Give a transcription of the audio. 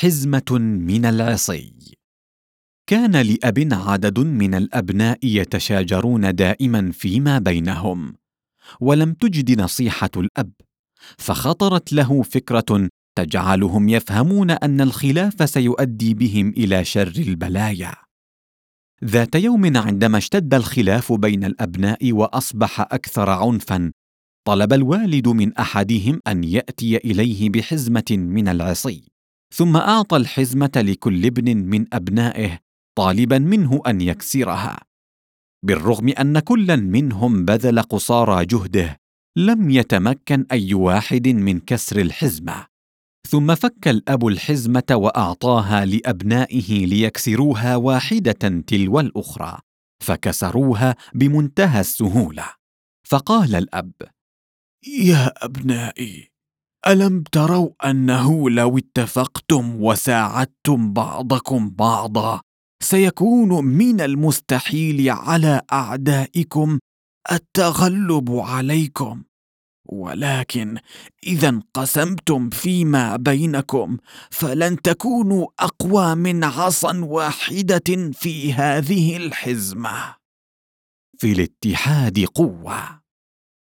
حزمة من العصي. كان لاب عدد من الأبناء يتشاجرون دائما فيما بينهم ولم تجد نصيحة الأب فخطرت له فكرة تجعلهم يفهمون أن الخلاف سيؤدي بهم إلى شر البلايا. ذات يوم عندما اشتد الخلاف بين الأبناء وأصبح أكثر عنفا طلب الوالد من أحدهم أن يأتي إليه بحزمة من العصي. ثم أعطى الحزمة لكل ابن من أبنائه طالبا منه أن يكسرها بالرغم أن كلا منهم بذل قصارى جهده لم يتمكن أي واحد من كسر الحزمة. ثم فك الأب الحزمة وأعطاها لأبنائه ليكسروها واحدة تلو الأخرى فكسروها بمنتهى السهولة. فقال الأب يا أبنائي ألم تروا أنه لو اتفقتم وساعدتم بعضكم بعضا سيكون من المستحيل على أعدائكم التغلب عليكم. ولكن إذا انقسمتم فيما بينكم فلن تكونوا أقوى من عصا واحدة في هذه الحزمة. في الاتحاد قوة.